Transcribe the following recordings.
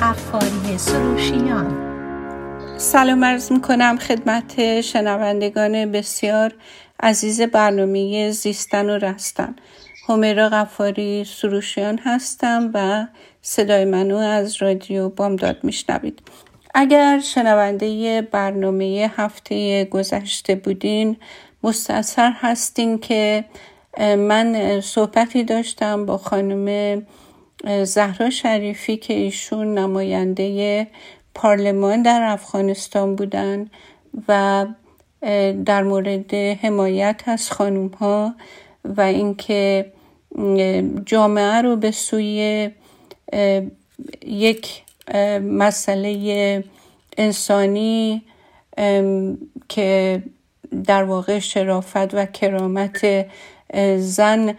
قفاری سروشیان. سلام عرض می کنم خدمت شنوندگان بسیار عزیز برنامه زیستن و رستن. همیرا قفاری سروشیان هستم و صدای منو از رادیو بامداد میشنوید. اگر شنونده برنامه هفته گذشته بودین مستثر هستین که من صحبتی داشتم با خانم زهرا شریفی که ایشون نماینده پارلمان در افغانستان بودن و در مورد حمایت از خانوم ها و اینکه جامعه رو به سوی یک مسئله انسانی که در واقع شرافت و کرامت زن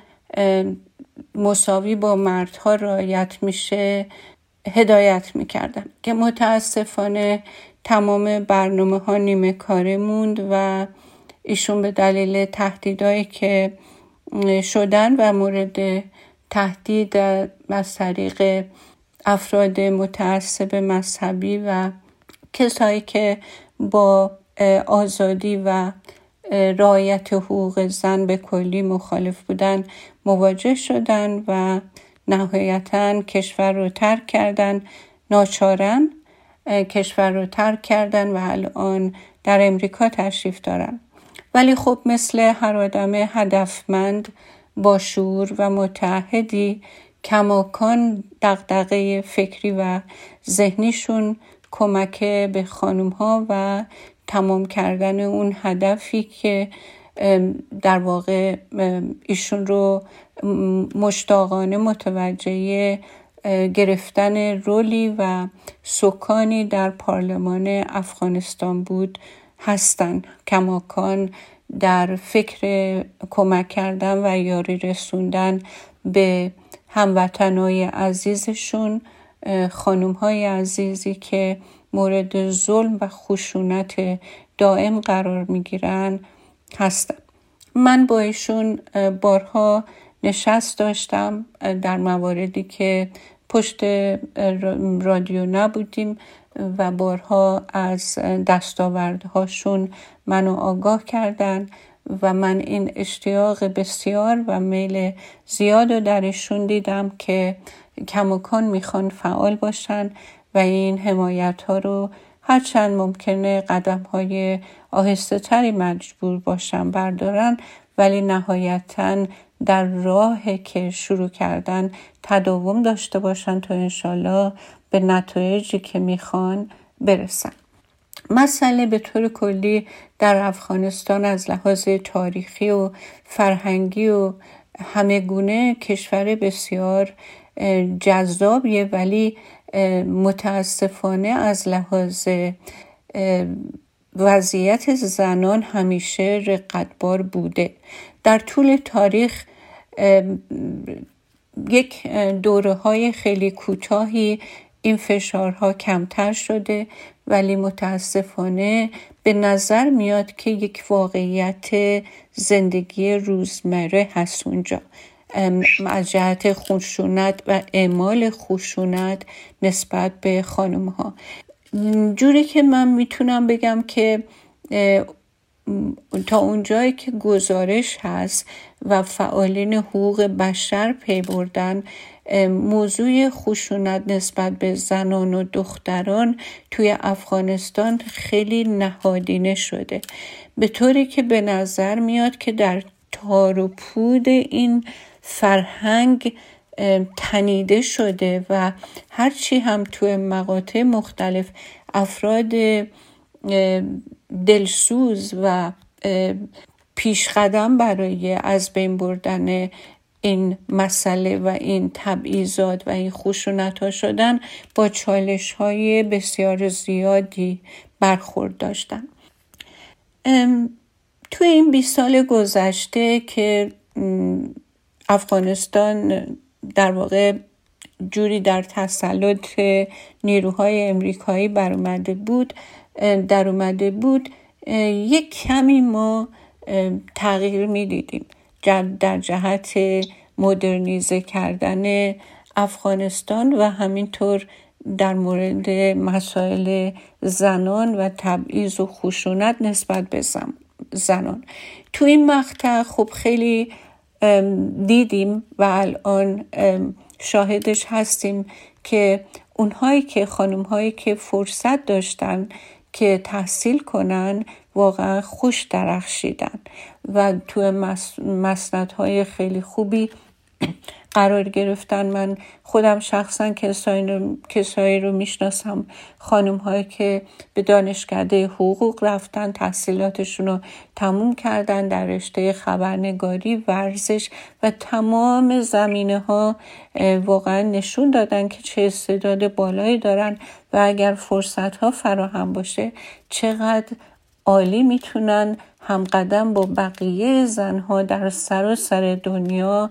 مساوی با مردها رایت میشه هدایت می‌کردم که متاسفانه تمام برنامه ها نیمه کاره موند و ایشون به دلیل تهدیدهایی که شدن و مورد تهدید از طریق افراد متعصب مذهبی و کسایی که با آزادی و رعایت حقوق زن به کلی مخالف بودن مواجه شدن و نهایتا کشور رو ترک کردن. ناچارن کشور رو ترک کردن و الان در امریکا تشریف دارن. ولی خب مثل هر آدم هدفمند با شعور و متحدی کماکان دقدقه فکری و ذهنیشون کمک به خانوم ها و تمام کردن اون هدفی که در واقع ایشون رو مشتاقانه متوجه گرفتن رولی و سکانی در پارلمان افغانستان بود هستند کماکان در فکر کمک کردن و یاری رسوندن به هموطنهای عزیزشون خانوم های عزیزی که مورد ظلم و خشونت دائم قرار می‌گیرن. هستن من با ایشون بارها نشست داشتم در مواردی که پشت رادیو نبودیم و بارها از دستاوردهاشون منو آگاه کردن و من این اشتیاق بسیار و میل زیاد رو درشون دیدم که کماکان می‌خوان فعال باشن و این حمایت ها رو هرچند ممکنه قدم های آهسته تری مجبور باشن بردارن ولی نهایتا در راه که شروع کردن تداوم داشته باشن تا انشالله به نتایجی که می‌خوان برسن. مسئله به طور کلی در افغانستان از لحاظ تاریخی و فرهنگی و همه گونه کشور بسیار جذابیه ولی متاسفانه از لحاظ وضعیت زنان همیشه رقتبار بوده. در طول تاریخ یک دوره های خیلی کوتاهی این فشارها کمتر شده ولی متاسفانه به نظر میاد که یک واقعیت زندگی روزمره هست اونجا. از جهت خشونت و اعمال خشونت نسبت به خانم ها جوری که من می‌تونم بگم که تا اونجایی که گزارش هست و فعالین حقوق بشر پی بردن موضوع خشونت نسبت به زنان و دختران توی افغانستان خیلی نهادینه شده. به طوری که به نظر میاد که در تار و پود این فرهنگ تنیده شده و هرچی هم توی مقاطع مختلف افراد دلسوز و پیشقدم برای از بین بردن این مسئله و این تبعیضات و این خشونت ها شدن با چالش های بسیار زیادی برخورد داشتن. توی این 20 سال گذشته که افغانستان در واقع جوری در تسلط نیروهای امریکایی بر اومده بود در اومده بود یک کمی ما تغییر می‌دیدیم در جهت مدرنیزه کردن افغانستان و همینطور در مورد مسائل زنان و تبعیض و خشونت نسبت به زنان. تو این مقطع خب خیلی دیدیم و الان شاهدش هستیم که اونهایی که خانم هایی که فرصت داشتن که تحصیل کنن واقعا خوش درخشیدن. و تو مسندهای خیلی خوبی قرار گرفتن. من خودم شخصا کسایی رو, کسایی رو می‌شناسم خانم هایی که به دانشکده حقوق رفتن تحصیلاتشون رو تموم کردن در رشته خبرنگاری ورزش و تمام زمینه ها واقعا نشون دادن که چه استعداد بالایی دارن و اگر فرصت ها فراهم باشه چقدر عالی می‌تونن همقدم با بقیه زنها در سراسر دنیا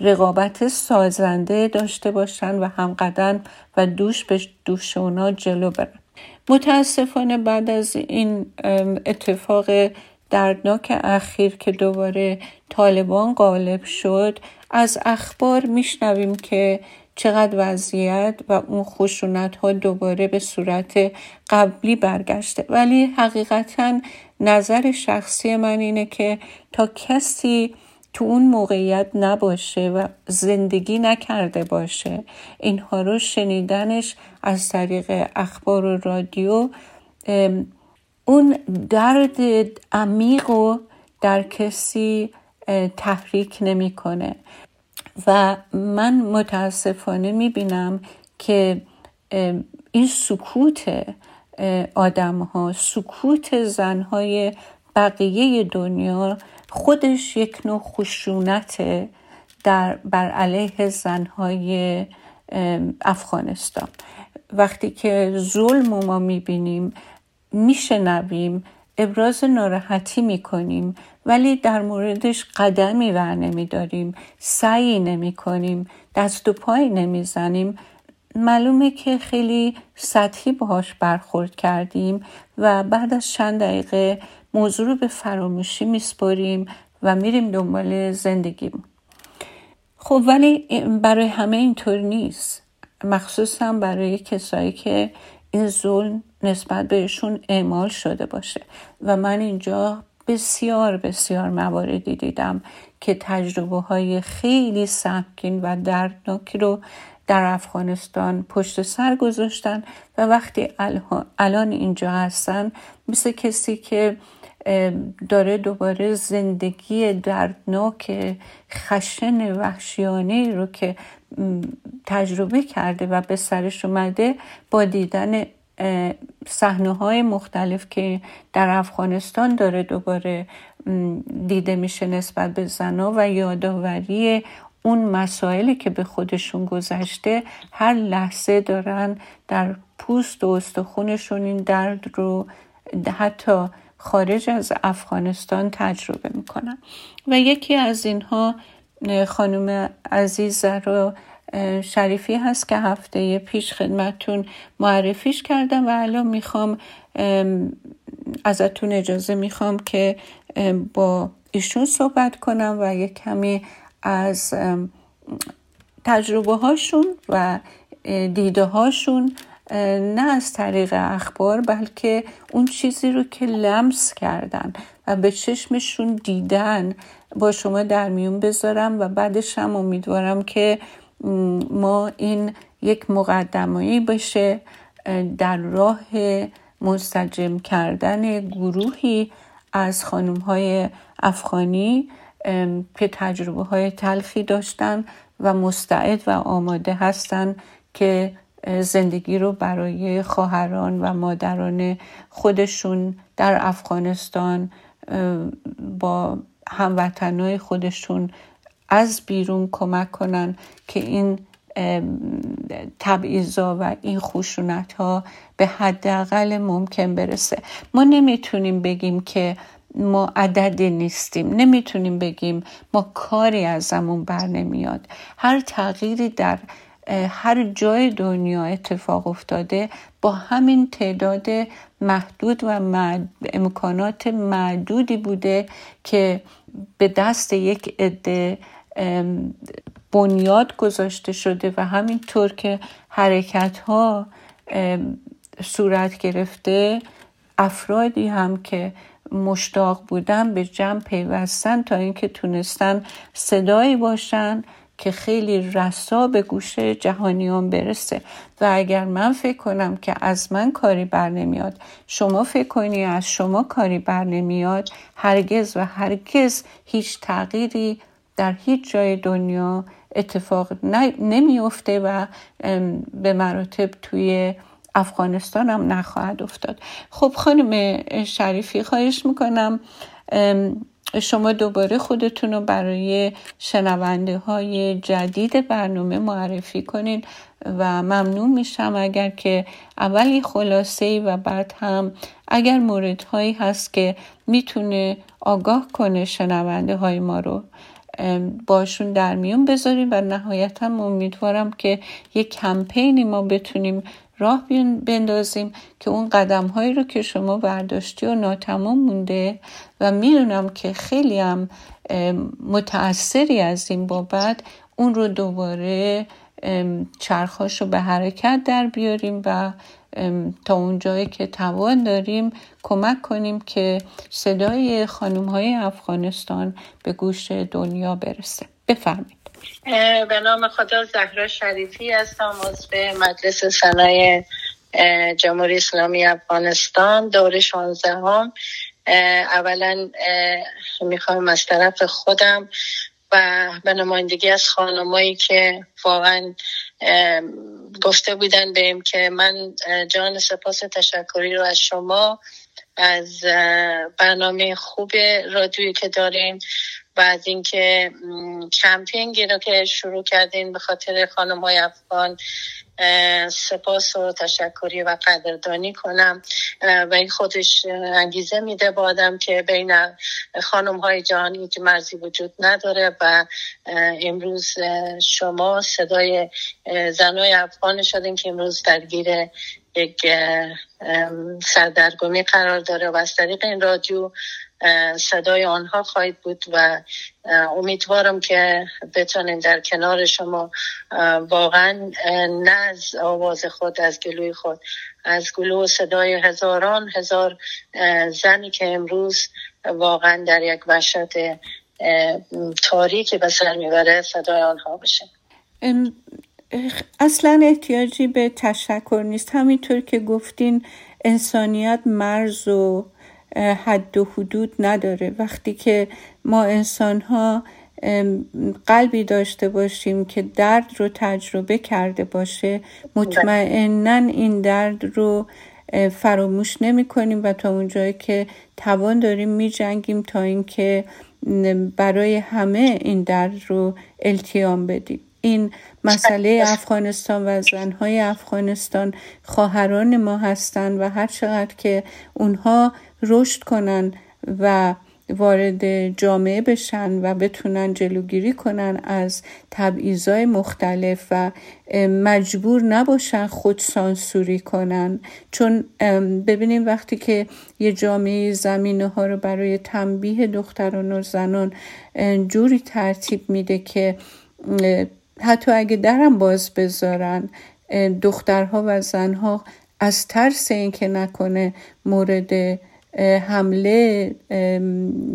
رقابت سازنده داشته باشن و همقدم و دوش به دوش اونا جلو برن. متاسفانه بعد از این اتفاق دردناک اخیر که دوباره طالبان غالب شد از اخبار میشنویم که چقدر وضعیت و اون خشونت ها دوباره به صورت قبلی برگشته. ولی حقیقتا نظر شخصی من اینه که تا کسی تو اون موقعیت نباشه و زندگی نکرده باشه. اینها رو شنیدنش از طریق اخبار و رادیو اون درد عمیق و در کسی تحریک نمی‌کنه. و من متاسفانه می‌بینم که این سکوت آدم ها سکوت زن های بقیه دنیا خودش یک نوع خشونت در بر علیه زنهای افغانستان. وقتی که ظلم ما می‌بینیم میشنویم ابراز ناراحتی می‌کنیم ولی در موردش قدمی ور نمیداریم سعی نمی کنیم دست و پای نمی‌زنیم. معلومه که خیلی سطحی باهاش برخورد کردیم و بعد از چند دقیقه موضوع رو به فراموشی میسپاریم و میریم دنبال زندگیمون خب ولی برای همه اینطور نیست. مخصوصا برای کسایی که این ظلم نسبت بهشون اعمال شده باشه. و من اینجا بسیار بسیار مواردی دیدم که تجربه های خیلی سهمگین و دردناکی رو در افغانستان پشت سر گذاشتن و وقتی الان اینجا هستن مثل کسی که داره دوباره زندگی دردناک خشن وحشیانه رو که تجربه کرده و به سرش اومده با دیدن صحنه های مختلف که در افغانستان داره دوباره دیده میشه نسبت به زنا و یادآوری اون مسائلی که به خودشون گذشته هر لحظه دارن در پوست و استخونشون این درد رو حتی خارج از افغانستان تجربه می‌کنن. و یکی از اینها خانم عزیز رو شریفی هست که هفته پیش خدمتون معرفیش کردم و الان می‌خوام ازتون اجازه می‌خوام که با ایشون صحبت کنم و یک کمی از تجربه هاشون و دیده هاشون نه از طریق اخبار بلکه اون چیزی رو که لمس کردن و به چشمشون دیدن با شما در میون بذارم و بعدش هم امیدوارم که ما این یک مقدمایی بشه در راه مستجم کردن گروهی از خانم های افغانی که تجربه های تلخی داشتن و مستعد و آماده هستند که زندگی رو برای خواهران و مادران خودشون در افغانستان با هموطنهای خودشون از بیرون کمک کنن که این تبعیضا و این خشونت ها به حداقل ممکن برسه. ما نمی‌تونیم بگیم که ما عددی نیستیم. نمی‌تونیم بگیم ما کاری ازمون بر نمیاد. هر تغییری در هر جای دنیا اتفاق افتاده با همین تعداد محدود و امکانات معدودی بوده که به دست یک عده بنیاد گذاشته شده و همینطور که حرکت ها صورت گرفته افرادی هم که مشتاق بودن به جمع پیوستن تا اینکه تونستن صدایی باشن که خیلی رسا به گوش جهانیان برسه. و اگر من فکر کنم که از من کاری بر نمیاد شما فکر کنی از شما کاری بر نمیاد هرگز و هرگز هیچ تغییری در هیچ جای دنیا اتفاق نمیافته و به مراتب توی افغانستان هم نخواهد افتاد. خب خانم شریفی خواهش می‌کنم شما دوباره خودتون رو برای شنونده های جدید برنامه معرفی کنین و ممنون میشم اگر که اولی خلاصه و بعد هم اگر موردهایی هست که می‌تونه آگاه کنه شنونده های ما رو باشون در میون بذاریم و نهایتا امیدوارم که یک کمپینی ما بتونیم راه بندازیم که اون قدم هایی رو که شما برداشتی و ناتمام مونده و می‌دونم که خیلی هم متأثری از این بابت اون رو دوباره چرخاش رو به حرکت در بیاریم و تا اونجایی که توان داریم کمک کنیم که صدای خانم های افغانستان به گوش دنیا برسه. بفرمایید. به نام خدا زهرا شریفی هستم. عضو مجلس سنای جمهوری اسلامی افغانستان دور 16 هم اولا می‌خوام از طرف خودم و به نمایندگی از خانمایی که واقعا گفته بودن بهم که من جان سپاس تشکری رو از شما از برنامه خوب رادیویی که دارین و از اینکه کمپینگی رو که شروع کردین به خاطر خانم های افغان سپاس و تشکری و قدردانی کنم. و این خودش انگیزه میده با آدم که بین خانم های جهانی که مرزی وجود نداره و امروز شما صدای زنای افغان شدین که امروز درگیر یک سردرگمی قرار داره و از طریق این رادیو صدای آنها خواهید بود و امیدوارم که بتونیم در کنار شما واقعا نه از آواز خود از گلوی خود از گلو صدای هزاران هزار زنی که امروز واقعا در یک وحشت تاریکی به سر می‌بره صدای آنها بشه اصلا احتیاجی به تشکر نیست. همینطور که گفتین انسانیت مرز و حد و حدود نداره. وقتی که ما انسان ها قلبی داشته باشیم که درد رو تجربه کرده باشه مطمئنا این درد رو فراموش نمی کنیم و تا اونجایی که توان داریم می جنگیم تا اینکه برای همه این درد رو التیام بدیم. این مسئله افغانستان و زنهای افغانستان خواهران ما هستند و هر چقدر که اونها رشد کنن و وارد جامعه بشن و بتونن جلوگیری کنن از تبعیضای مختلف و مجبور نباشن خود سانسوری کنن. چون ببینیم وقتی که یه جامعه زمینه ها رو برای تنبیه دختران و زنان جوری ترتیب میده که حتی اگه درم باز بذارن دخترها و زنها از ترس اینکه نکنه مورد حمله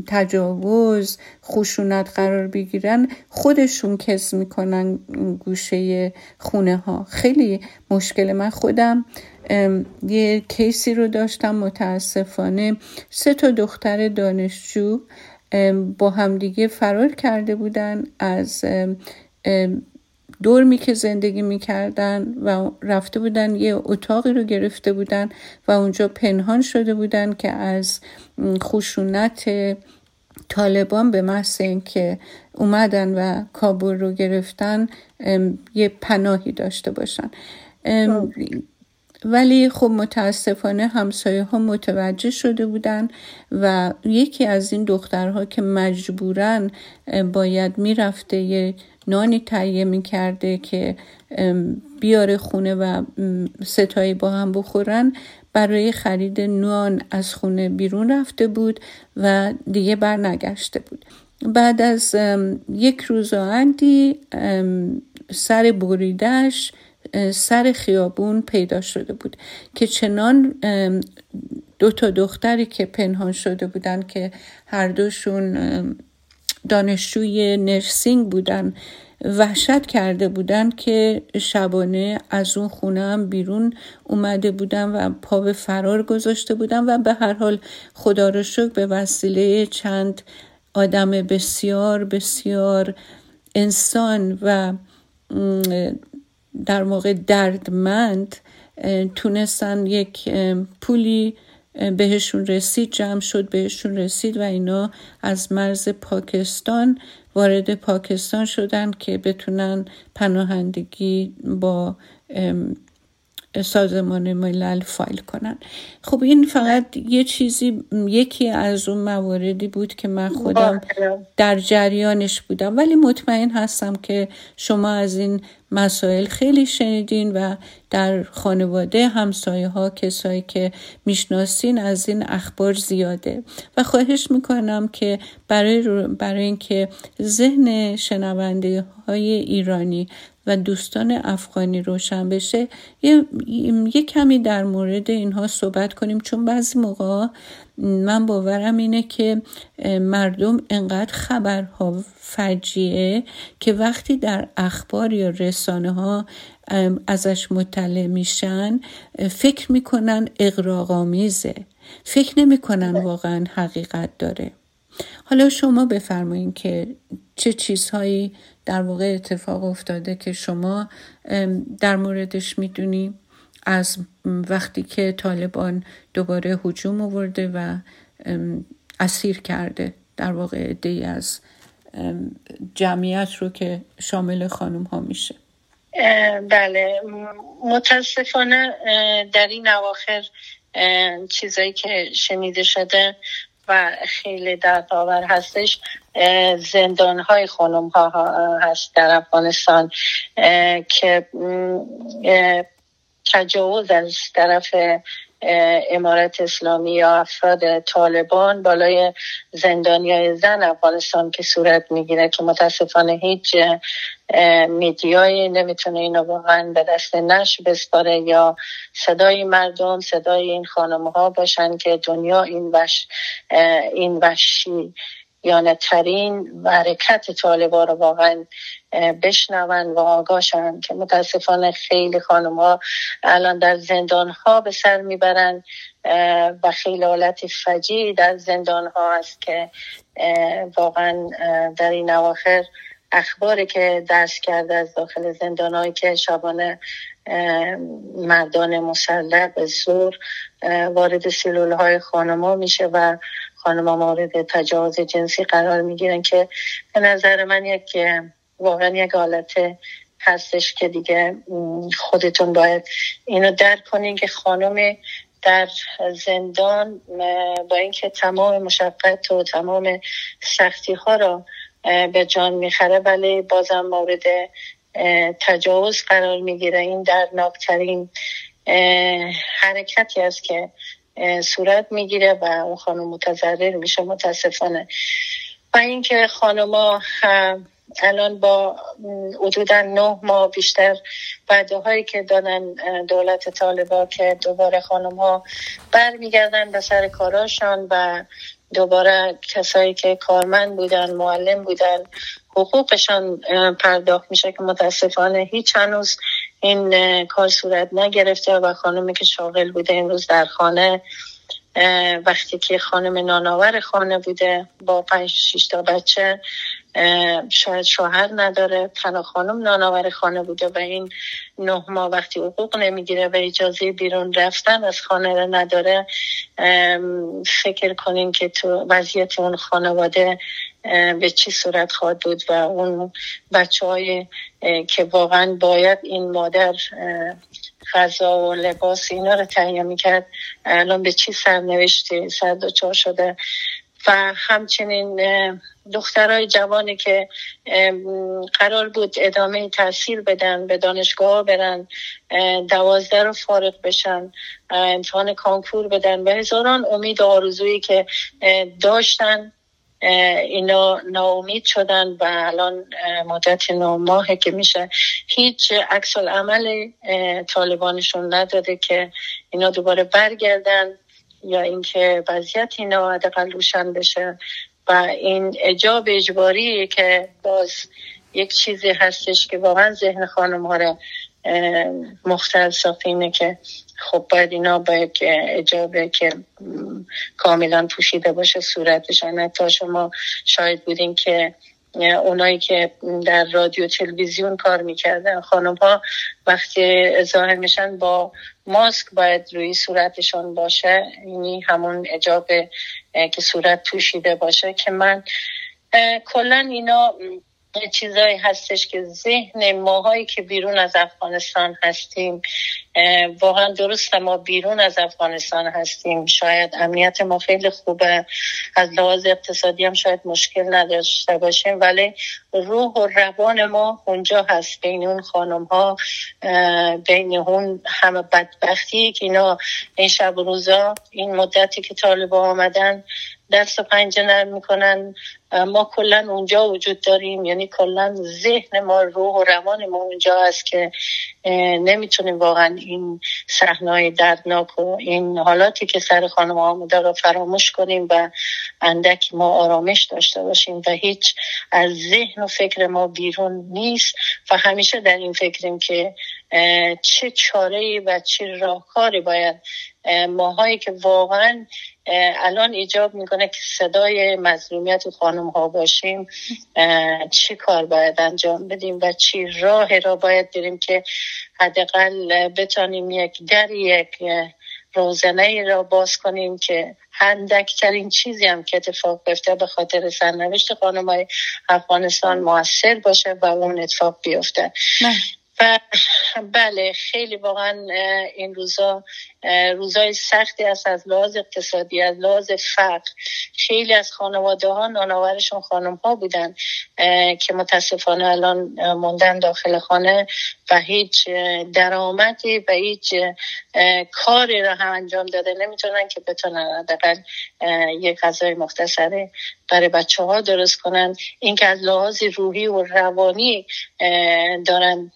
تجاوز خشونت قرار بگیرن خودشون کس می‌کنن گوشه خونه ها خیلی مشکل من خودم. یه کیسی رو داشتم متاسفانه. سه تا دختر دانشجو با همدیگه فرار کرده بودن از دورمی که زندگی می‌کردن و رفته بودن یه اتاقی رو گرفته بودن و اونجا پنهان شده بودن که از خشونت طالبان به محض اینکه اومدن و کابل رو گرفتن یه پناهی داشته باشن. ولی خب متاسفانه همسایه ها متوجه شده بودن و یکی از این دخترها که مجبورن باید می‌رفته یه نانی تهیه می‌کرده که بیاره خونه و ستایی با هم بخورن. برای خرید نان از خونه بیرون رفته بود و دیگه بر نگشته بود. بعد از یک روز آندی سر بریدهش سر خیابون پیدا شده بود که چنان دو تا دختری که پنهان شده بودن که هر دوشون دانشجوی نرسینگ بودن وحشت کرده بودن که شبانه از اون خونه هم بیرون اومده بودن و پا به فرار گذاشته بودن و به هر حال خدا رو شکر به وسیله چند آدم بسیار بسیار انسان و در موقع دردمند تونستن یک پولی بهشون رسید جمع شد بهشون رسید و اینا از مرز پاکستان وارد پاکستان شدن که بتونن پناهندگی با سازمان ملل فایل کنن. خب این فقط یه چیزی یکی از اون مواردی بود که من خودم در جریانش بودم. ولی مطمئن هستم که شما از این مسائل خیلی شنیدین و در خانواده همسایه ها کسایی که می‌شناسین از این اخبار زیاده. و خواهش می‌کنم که برای, برای اینکه ذهن شنونده های ایرانی و دوستان افغانی روشن بشه یه, یه کمی در مورد اینها صحبت کنیم چون بعضی موقع من باورم اینه که مردم انقدر خبرها فجیه که وقتی در اخبار یا رسانه ها ازش مطلع میشن فکر می‌کنن اقراغامیزه فکر نمی‌کنن واقعا حقیقت داره. حالا شما بفرمایید که چه چیزهایی در واقع اتفاق افتاده که شما در موردش می‌دونی از وقتی که طالبان دوباره حجوم آورده و اسیر کرده در واقع عده از جمعیت رو که شامل خانم ها میشه بله. متاسفانه در این اواخر چیزایی که شنیده شده و خیلی دردآور هستش زندان های خانم ها هست در افغانستان که تجاوز از طرف امارت اسلامی یا افراد طالبان بالای زندانیای زن افغانستان که صورت می‌گیره که متاسفانه هیچ میدیایی نمی‌تونه اینو واقعا به دست نش بسپاره یا صدای مردم صدای این خانم ها باشن که دنیا این وش این وشی یانه ترین و حرکت طالبا رو واقعا بشنون و آگاه که متاسفانه خیلی خانم ها الان در زندان ها به سر می‌برن و خیلی حالت فجی در زندان ها هست که واقعا در این اواخر اخباری که دست کرده از داخل زندان هایی که شبانه مردان مسلح به زور وارد سلول های خانما میشه و خانما مورد تجاوز جنسی قرار می‌گیرن که به نظر من یک واقعا یک حالت هستش که دیگه خودتون باید اینو درک کنین که خانم در زندان با اینکه تمام مشقت و تمام سختی ها را به جان می‌خره ولی بازم مورد تجاوز قرار می‌گیره. این در ناکترین حرکتی است که صورت می‌گیره و اون خانم متضرر میشه متاسفانه. و اینکه خانما الان با حدودا نه ماه بیشتر وعده هایی که دادن دولت طالبا که دوباره خانم ها برمیگردن به سر کاراشان و دوباره کسایی که کارمند بودن معلم بودن حقوقشان پرداخت میشه که متاسفانه هیچ هنوز این کار صورت نگرفته و خانمی که شاغل بوده امروز در خانه وقتی که خانم ناناور خانه بوده با پنج شیش تا بچه شاید شوهر نداره تنها خانم ناناور خانه بوده و این نه ماه وقتی حقوق نمی‌گیره و اجازه بیرون رفتن از خانه رو نداره فکر کنین که تو وضعیت اون خانواده به چی صورت خواهد بود و اون بچه های که واقعا باید این مادر غذا و لباس اینا رو تهیه می‌کرد الان به چی سرنوشتی سر شده و همچنین دخترای جوانی که قرار بود ادامه تحصیل بدن به دانشگاه برن دوازده رو فارغ بشن امتحان کانکور بدن به هزاران امید و آرزویی که داشتن. اینا ناامید شدن و الان مدت نو ماه که میشه. هیچ عکس عمل طالبانشون نداده که اینا دوباره برگردن یا اینکه وضعیت اینا حداقل روشن بشه. و این اجاب اجباری که باز یک چیزی هستش که واقعا ذهن خانم ها رو مختل ساخته که خب باید اینا باید اجابه که کاملا پوشیده باشه صورتشان. تا شما شاید بودین که اونایی که در رادیو تلویزیون کار می‌کردن خانم ها وقتی ظاهر میشن با ماسک باید روی صورتشان باشه. یعنی همون اجابه که صورت پوشیده باشه که من کلا اینا چیزایی هستش که ذهن ماهایی که بیرون از افغانستان هستیم واقعا درست ما بیرون از افغانستان هستیم. شاید امنیت ما خیلی خوبه از لحاظ اقتصادی هم شاید مشکل نداشته باشیم ولی روح و روان ما اونجا هست. بین اون خانم ها بین اون همه بدبختی که اینا این شب و روزا این مدتی که طالبا آمدن دست و پنجه نرم می‌کنن. ما کلا اونجا وجود داریم. یعنی کلا ذهن ما روح و روان ما اونجا هست که نمی‌تونیم واقعا این صحنه دردناک و این حالاتی که سر خانم آمده رو فراموش کنیم و اندک ما آرامش داشته باشیم و هیچ از ذهن و فکر ما بیرون نیست و همیشه در این فکریم که چه چاره و چه راهکاری باید ماهایی که واقعا الان ایجاب می‌کنه که صدای مظلومیت خانم ها باشیم چی کار باید انجام بدیم و چی راه را باید بریم که حداقل بتانیم یک در یک روزنه را باز کنیم که هندکترین چیزی هم که اتفاق بیفته به خاطر سرنوشت خانم های افغانستان موثر باشه و اون اتفاق بیفته. و بله خیلی واقعا این روزا روزای سختی است از لحاظ اقتصادی از لحاظ فقر. خیلی از خانواده ها ناناورشون خانم ها بودن که متاسفانه الان موندن داخل خانه و هیچ درآمدی و هیچ کاری را هم انجام داده نمی‌تونن که بتونن حداقل یک غذای مختصره برای بچه ها درست کنن. اینکه از لحاظ روحی و روانی دارن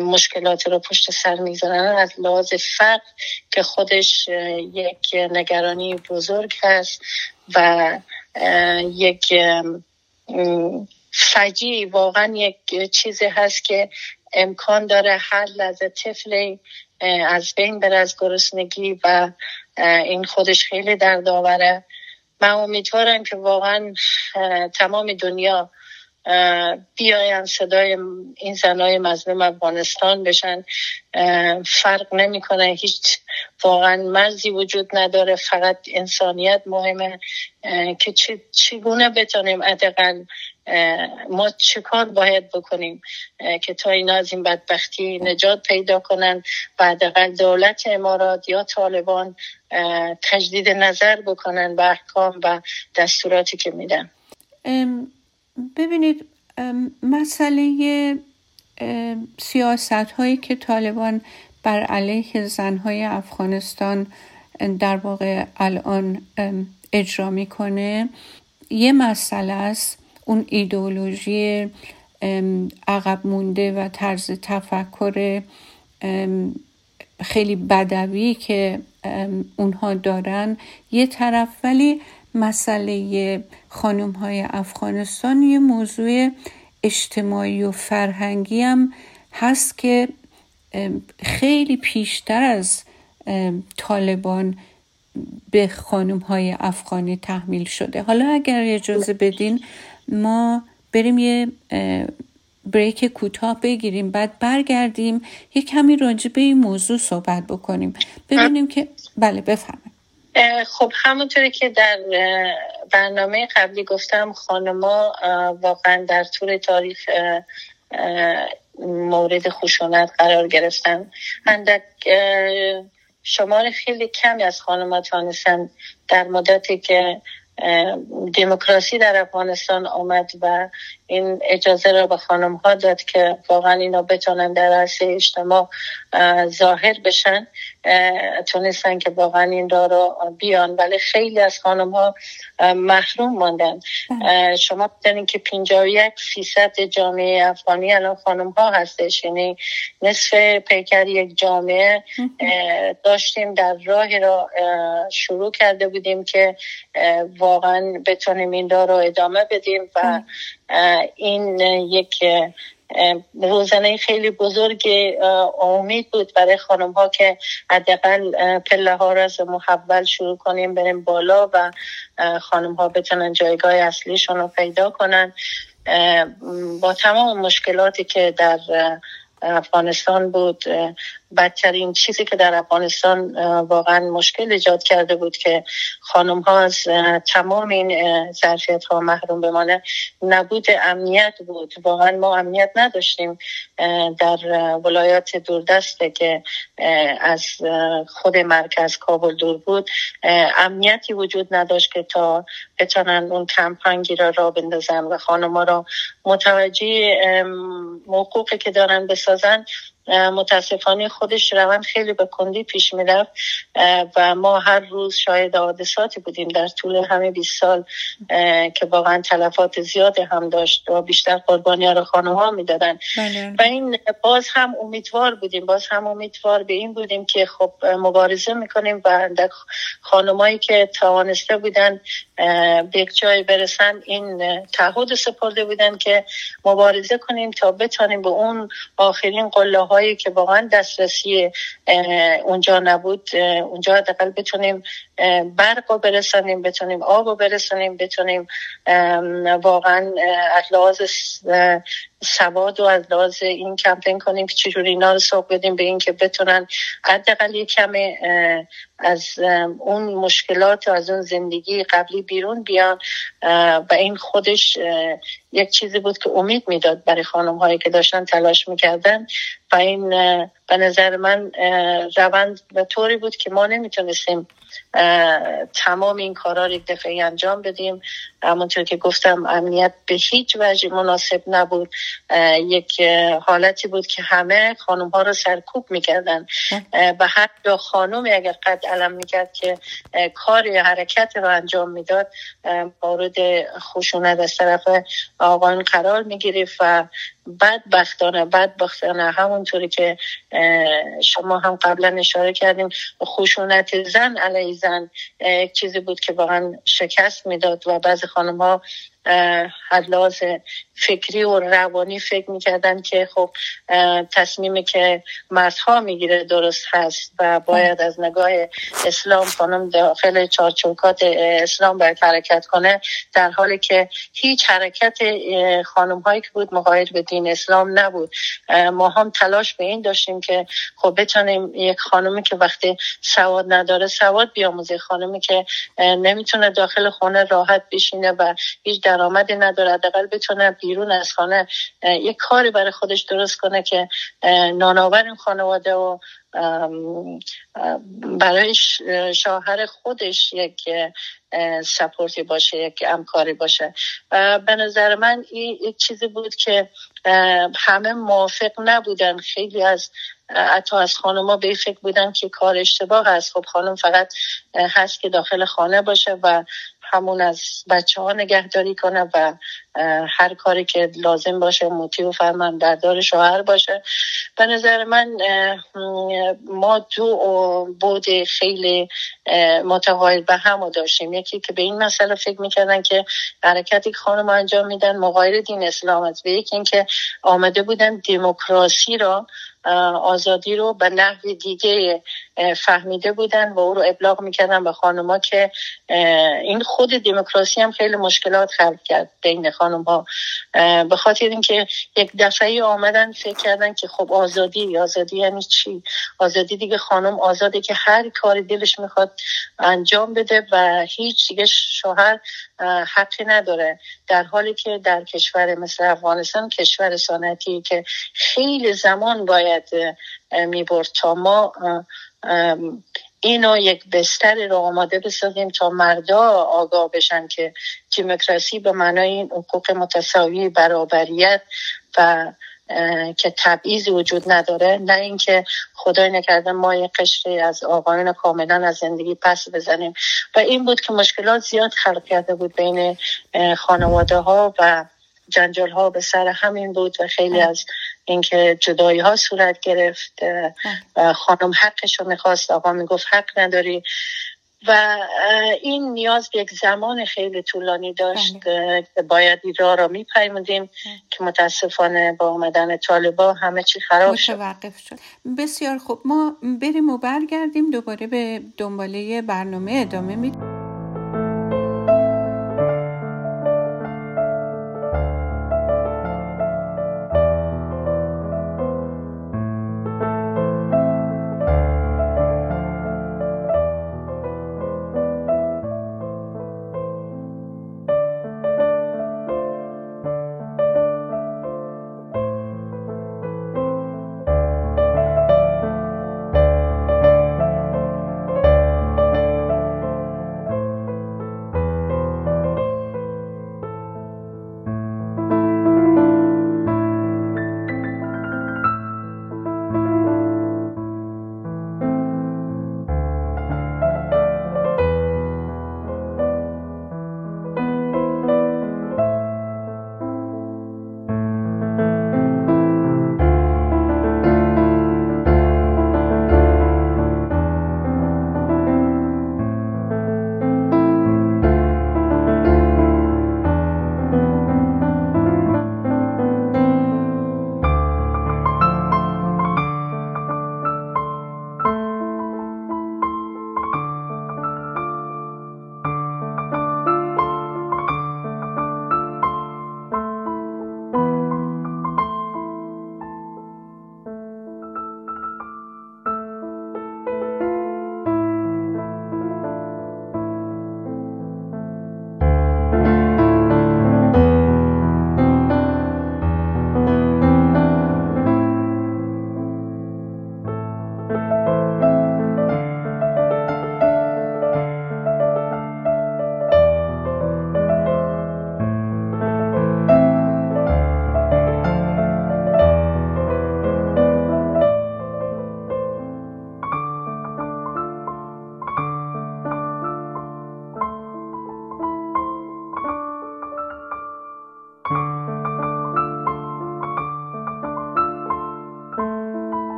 مشکلات رو پشت سر می‌ذارن از لحاظ فقر که خودش یک نگرانی بزرگ هست و یک فجی واقعا یک چیزی هست که امکان داره هر لحظه طفل از بین بره از گرسنگی و این خودش خیلی دردآوره. من امیدوارم که واقعا تمام دنیا بیاین صدای این زنای مظلوم افغانستان بشن. فرق نمی‌کنه. هیچ واقعا مرزی وجود نداره. فقط انسانیت مهمه. که چگونه بتونیم حداقل ما چیکار باید بکنیم؟ که تا اینا از این بدبختی نجات پیدا کنن و حداقل دولت امارات یا طالبان تجدید نظر بکنن به احکام و دستوراتی که میدن. ببینید مسئله سیاست هایی که طالبان بر علیه زنهای افغانستان در واقع الان اجرا می‌کنه یه مسئله است. اون ایدئولوژی عقب مونده و طرز تفکر خیلی بدوی که اونها دارن. یه طرف ولی مسئله خانم های افغانستان. یه موضوع اجتماعی و فرهنگی هم هست که خیلی پیشتر از طالبان به خانم های افغانی تحمیل شده. حالا اگر اجازه بدین ما بریم یه بریک کوتاه بگیریم بعد برگردیم یه کمی راجع به این موضوع صحبت بکنیم. ببینیم که بله بفهمیم خب همونطوری که در برنامه قبلی گفتم خانما واقعا در طول تاریخ مورد خشونت قرار گرفتن. اندک شمار خیلی کمی از خانمات تانستن در مدتی که دموکراسی در افغانستان آمد و این اجازه را به خانم ها داد که واقعا اینا بتونن در عرصه اجتماع ظاهر بشن تونستن که واقعا این را رو بیان. ولی خیلی از خانم ها محروم ماندن. بله. شما بدانید که 51 فیصد جامعه افغانی الان خانم ها هستش. یعنی نصف پیکر یک جامعه. داشتیم در راهی را شروع کرده بودیم که واقعا بتونیم این را رو ادامه بدیم و این یک روزنه خیلی بزرگ امید بود برای خانم ها که حداقل پله ها را از محول شروع کنیم بریم بالا و خانم ها بتونن جایگاه اصلیشون رو پیدا کنن. با تمام مشکلاتی که در افغانستان بود بدترین چیزی که در افغانستان واقعا مشکل ایجاد کرده بود که خانم ها از تمام این ظرفیت ها محروم بمانه نبود امنیت بود. واقعا ما امنیت نداشتیم در ولایات دوردسته که از خود مرکز کابل دور بود. امنیتی وجود نداشت که تا بتونن اون کمپانگی را را بندازن و خانم ها را متوجه موقوقی که دارن بسازن متاسفانه خودش روند خیلی به کندی پیش می‌رفت و ما هر روز شاید حادثاتی بودیم در طول همه 20 سال که واقعا تلفات زیاد هم داشت و بیشتر قربانی ها رو خانم ها می‌دادن بله. و این باز هم امیدوار بودیم باز هم امیدوار به این بودیم که خب مبارزه می‌کنیم و خانمایی که توانسته بودن به یک جای برسن این تعهد سپرده بودن که مبارزه کنیم تا بتانیم به اون آخرین قله هایی که واقعا دسترسی اونجا نبود اونجا حداقل بتونیم برق رو برسانیم بتونیم آب رو برسانیم بتونیم واقعا از لحاظ سواد و از لحاظ این کمپین کنیم که چجوری اینا رو سوق بدیم به اینکه بتونن حداقل یک کمی از اون مشکلات و از اون زندگی قبلی بیرون بیان و این خودش یک چیزی بود که امید می‌داد برای خانم هایی که داشتن تلاش می‌کردن و این به نظر من روند به طوری بود که ما نمی‌تونستیم تمام این کارا رو یک دفعه انجام بدیم. همونطور که گفتم امنیت به هیچ وجه مناسب نبود. یک حالتی بود که همه خانم ها رو سرکوب می‌کردن. و حتی خانومی اگر قد علم می‌کرد که کار یا حرکت رو انجام می‌داد مورد خشونت از طرف آقایان قرار می‌گرفت و بدبختانه بدبختانه همونطوری که شما هم قبلا اشاره کردیم خشونت زن علیه زن چیزی بود که واقعا شکست می‌داد و بعضی خانم ها لحاظ فکری و روانی فکر می‌کردن که خب تصمیمی که مردها می‌گیره درست هست و باید از نگاه اسلام خانم داخل چارچوکات اسلام باید حرکت کنه در حالی که هیچ حرکت خانم هایی که بود مقایر به دین اسلام نبود. ما هم تلاش به این داشتیم که خب بتونیم یک خانمی که وقتی سواد نداره سواد بیاموزه خانمی که نمی‌تونه داخل خونه راحت بشینه و هیچ درآمدی نداره حداقل بتونه بیرون از خانه یک کاری برای خودش درست کنه که نانآور این خانواده و برای شوهر خودش یک سپورتی باشه یک امکاری باشه. به نظر من این یک چیزی بود که همه موافق نبودن. خیلی از حتی از خانما به فکر بودن که کار اشتباه هست خب خانم فقط هست که داخل خانه باشه و همون از بچه ها نگهداری کنه و هر کاری که لازم باشه موتی و فرمان بردار شوهر باشه. به نظر من ما دو بود خیلی متقایل به هم داشتیم. یکی که به این مسئله فکر می‌کردن که حرکتی خانم انجام میدن مقایر دین اسلام است. و یکی اینکه آمده بودن دموکراسی را آزادی رو به نحو دیگه فهمیده بودن و او رو ابلاغ می‌کردن به خانوما که این خود دموکراسی هم خیلی مشکلات خلق کرد بین خانم ها به خاطر اینکه یک دفعه آمدن فکر کردن که خب آزادی آزادی یعنی چی؟ آزادی دیگه خانم آزاده که هر کار دلش می‌خواد انجام بده و هیچ دیگه شوهر حقی نداره. در حالی که در کشور مثل افغانستان کشور سنتی که خیلی زمان باید می‌برد تا ما اینو یک بستر رو آماده بسازیم تا مردا آگاه بشن که دموکراسی به معنای این حقوق متساوی برابریت و که تبعیضی وجود نداره نه اینکه خدای نکرده ما یه قشری از آقایان کاملا از زندگی پس بزنیم. و این بود که مشکلات زیاد خلق کرده بود بین خانواده ها و جنجال ها به سر همین بود و خیلی از اینکه جدایی ها صورت گرفت و خانم حقش رو می‌خواست آقا می‌گفت حق نداری. و این نیاز به یک زمان خیلی طولانی داشت بله. که باید این راه را میپیمودیم. که متاسفانه با آمدن طالبا همه چی خراب شد. شد. بسیار خوب. ما بریم و برگردیم دوباره به دنباله برنامه ادامه میدیم.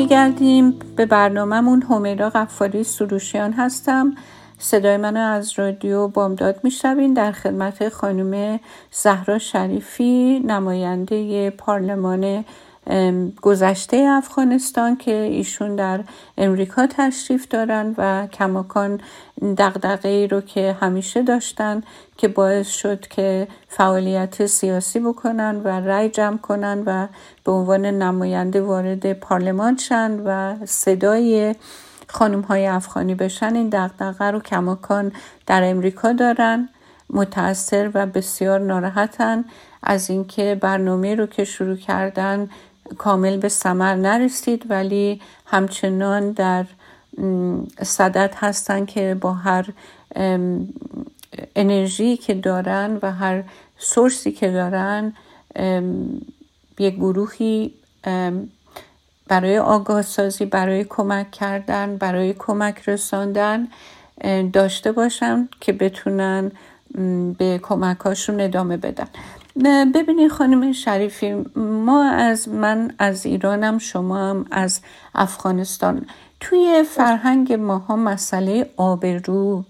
برمیگردیم به برنامهمون همیرا غفاری سروشیان هستم. صدای منو از رادیو بامداد میشنوین. در خدمت خانم زهرا شریفی نماینده پارلمان گذشته افغانستان که ایشون در امریکا تشریف دارن و کماکان دقدقه ای رو که همیشه داشتن که باعث شد که فعالیت سیاسی بکنن و رأی جمع کنن و به عنوان نماینده وارد پارلمان شن و صدای خانم های افغانی بشن. این دقدقه رو کماکان در امریکا دارن متاثر و بسیار ناراحتن از اینکه برنامه رو که شروع کردن کامل به ثمر نرسید ولی همچنان در صدت هستن که با هر انرژی که دارن و هر سورسی که دارن یک گروهی برای آگاه سازی برای کمک کردن برای کمک رساندن داشته باشن که بتونن به کمکاشون ادامه بدن. ببینید خانم شریفی ما از من از ایرانم شما هم از افغانستان. توی فرهنگ ماها مسئله آبرو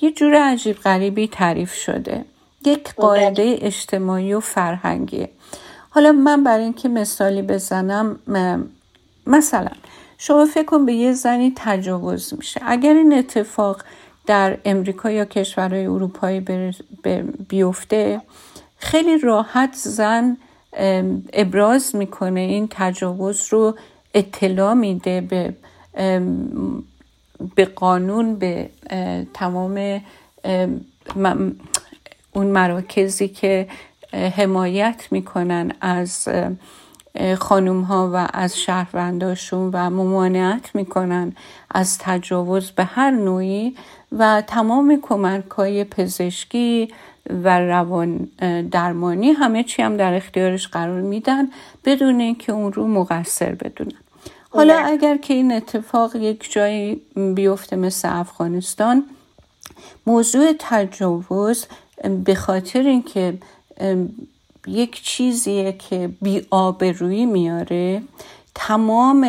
یه جور عجیب غریبی تعریف شده. یک قاعده اجتماعی و فرهنگی حالا من برای اینکه مثالی بزنم مثلا شما فکر کن به یه زنی تجاوز میشه. اگر این اتفاق در امریکا یا کشورهای اروپایی بیفته خیلی راحت زن ابراز می‌کنه. این تجاوز رو اطلاع میده به به قانون به تمام اون مراکزی که حمایت می‌کنن از خانوم ها و از شهرونداشون و ممانعت می‌کنن از تجاوز به هر نوعی. و تمام کمک های پزشکی و روان درمانی همه چی هم در اختیارش قرار میدن بدون اینکه اون رو مقصر بدونن. حالا اگر که این اتفاق یک جایی بیفته مثل افغانستان موضوع تجاوز به خاطر اینکه یک چیزیه که بی آبرویی میاره تمام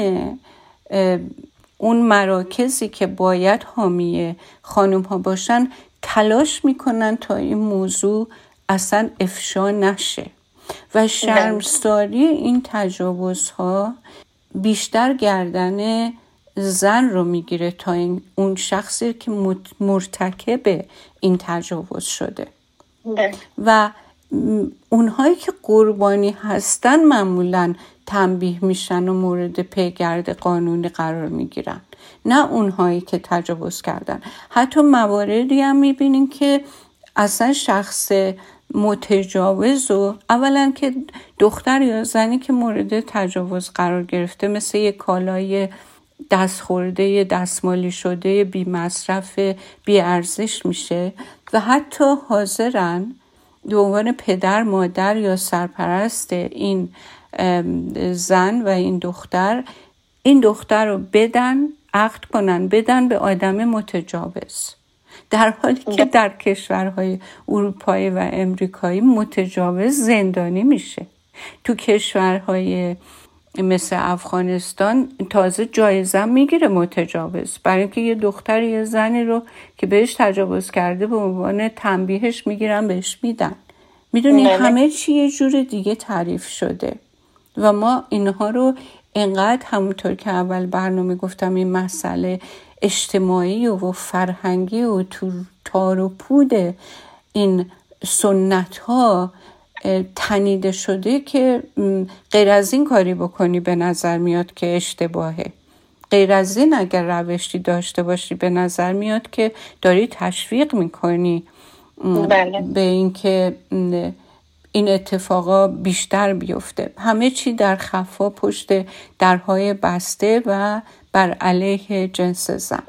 اون مراکزی که باید حامی خانم ها باشن تلاش می‌کنن تا این موضوع اصلا افشا نشه. و شرمساری این تجاوزها بیشتر گردن زن رو می‌گیره تا این اون شخصی که مرتکب این تجاوز شده. و اونهایی که قربانی هستن معمولا تنبیه میشن و مورد پیگرد قانونی قرار می‌گیرن. نه اونهایی که تجاوز کردن. حتی مواردی هم می‌بینیم که اصلا شخص متجاوز و اولا که دختر یا زنی که مورد تجاوز قرار گرفته مثل یک کالای دستخورده دستمالی شده بی مصرف بی ارزش میشه و حتی حاضرن به عنوان پدر مادر یا سرپرست این زن و این دختر این دختر رو بدن عقد کنن بدن به آدم متجاوز. در حالی که در کشورهای اروپایی و امریکایی متجاوز زندانی میشه. تو کشورهای مثل افغانستان تازه جایزه می‌گیره متجاوز. برای اینکه یه دختر یه زنی رو که بهش تجاوز کرده به عنوان تنبیهش می‌گیرن بهش میدن. می‌دونی همه چی یه جور دیگه تعریف شده و ما اینها رو انقدر همونطور که اول برنامه گفتم این مسئله اجتماعی و فرهنگی و تار و پود این سنت ها تنیده شده که غیر از این کاری بکنی به نظر میاد که اشتباهه غیر از این اگر روشی داشته باشی به نظر میاد که داری تشویق می‌کنی بله. به اینکه این اتفاقا بیشتر بیفته. همه چی در خفا پشت درهای بسته و بر علیه جنس زن.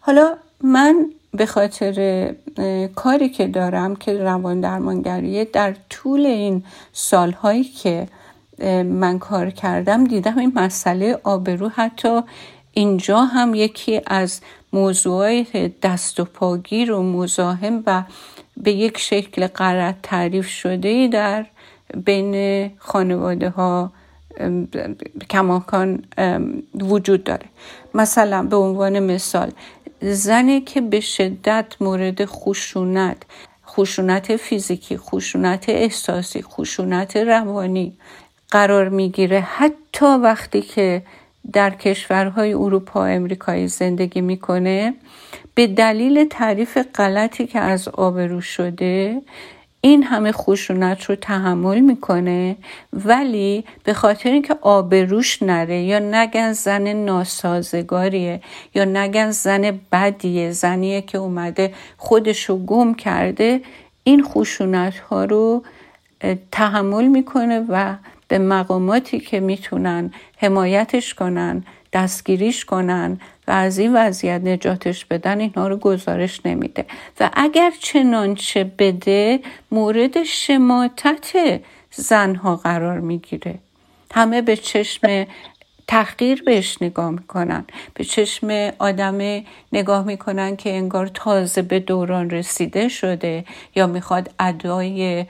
حالا من به خاطر کاری که دارم که روان درمانگریه در طول این سالهایی که من کار کردم دیدم این مسئله آبرو حتی اینجا هم یکی از موضوعات دست و پاگیر و مزاحم و به یک شکل قرد تعریف شده در بین خانواده ها کماکان وجود داره. مثلا به عنوان مثال زنی که به شدت مورد خشونت خشونت فیزیکی خشونت احساسی خشونت روانی قرار می‌گیره حتی وقتی که در کشورهای اروپا و امریکایی زندگی می‌کنه به دلیل تعریف غلطی که از آبرو شده این همه خشونت رو تحمل می‌کنه ولی به خاطر اینکه آبروش نره یا نگن زن ناسازگاریه یا نگن زن بدیه زنیه که اومده خودشو گم کرده این خشونت ها رو تحمل می‌کنه و به مقاماتی که می‌تونن حمایتش کنن دستگیریش کنن و از این وضعیت نجاتش بدن اینها رو گزارش نمیده. و اگر چنانچه بده مورد شماتت زنها قرار می‌گیره. همه به چشم تحقیر بهش نگاه می‌کنن. به چشم آدم نگاه می‌کنن که انگار تازه به دوران رسیده شده یا می‌خواد ادای